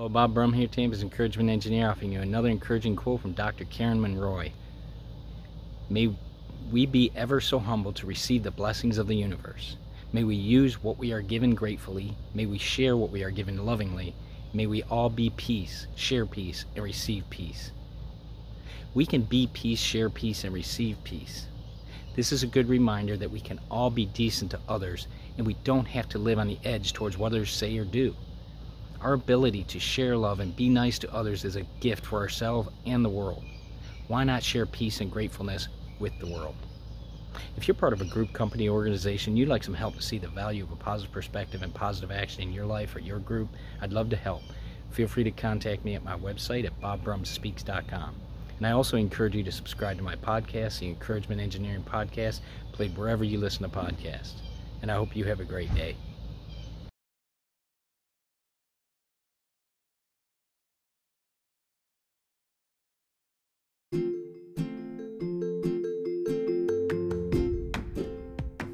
Hello, Bob Brum here, Tampa's Encouragement Engineer, offering you another encouraging quote from Dr. Karen Monroy. May we be ever so humble to receive the blessings of the universe. May we use what we are given gratefully. May we share what we are given lovingly. May we all be peace, share peace, and receive peace. We can be peace, share peace, and receive peace. This is a good reminder that we can all be decent to others and we don't have to live on the edge towards what others say or do. Our ability to share love and be nice to others is a gift for ourselves and the world. Why not share peace and gratefulness with the world? If you're part of a group, company, organization, you'd like some help to see the value of a positive perspective and positive action in your life or your group, I'd love to help. Feel free to contact me at my website at bobbrumspeaks.com. And I also encourage you to subscribe to my podcast, the Encouragement Engineering Podcast, played wherever you listen to podcasts. And I hope you have a great day.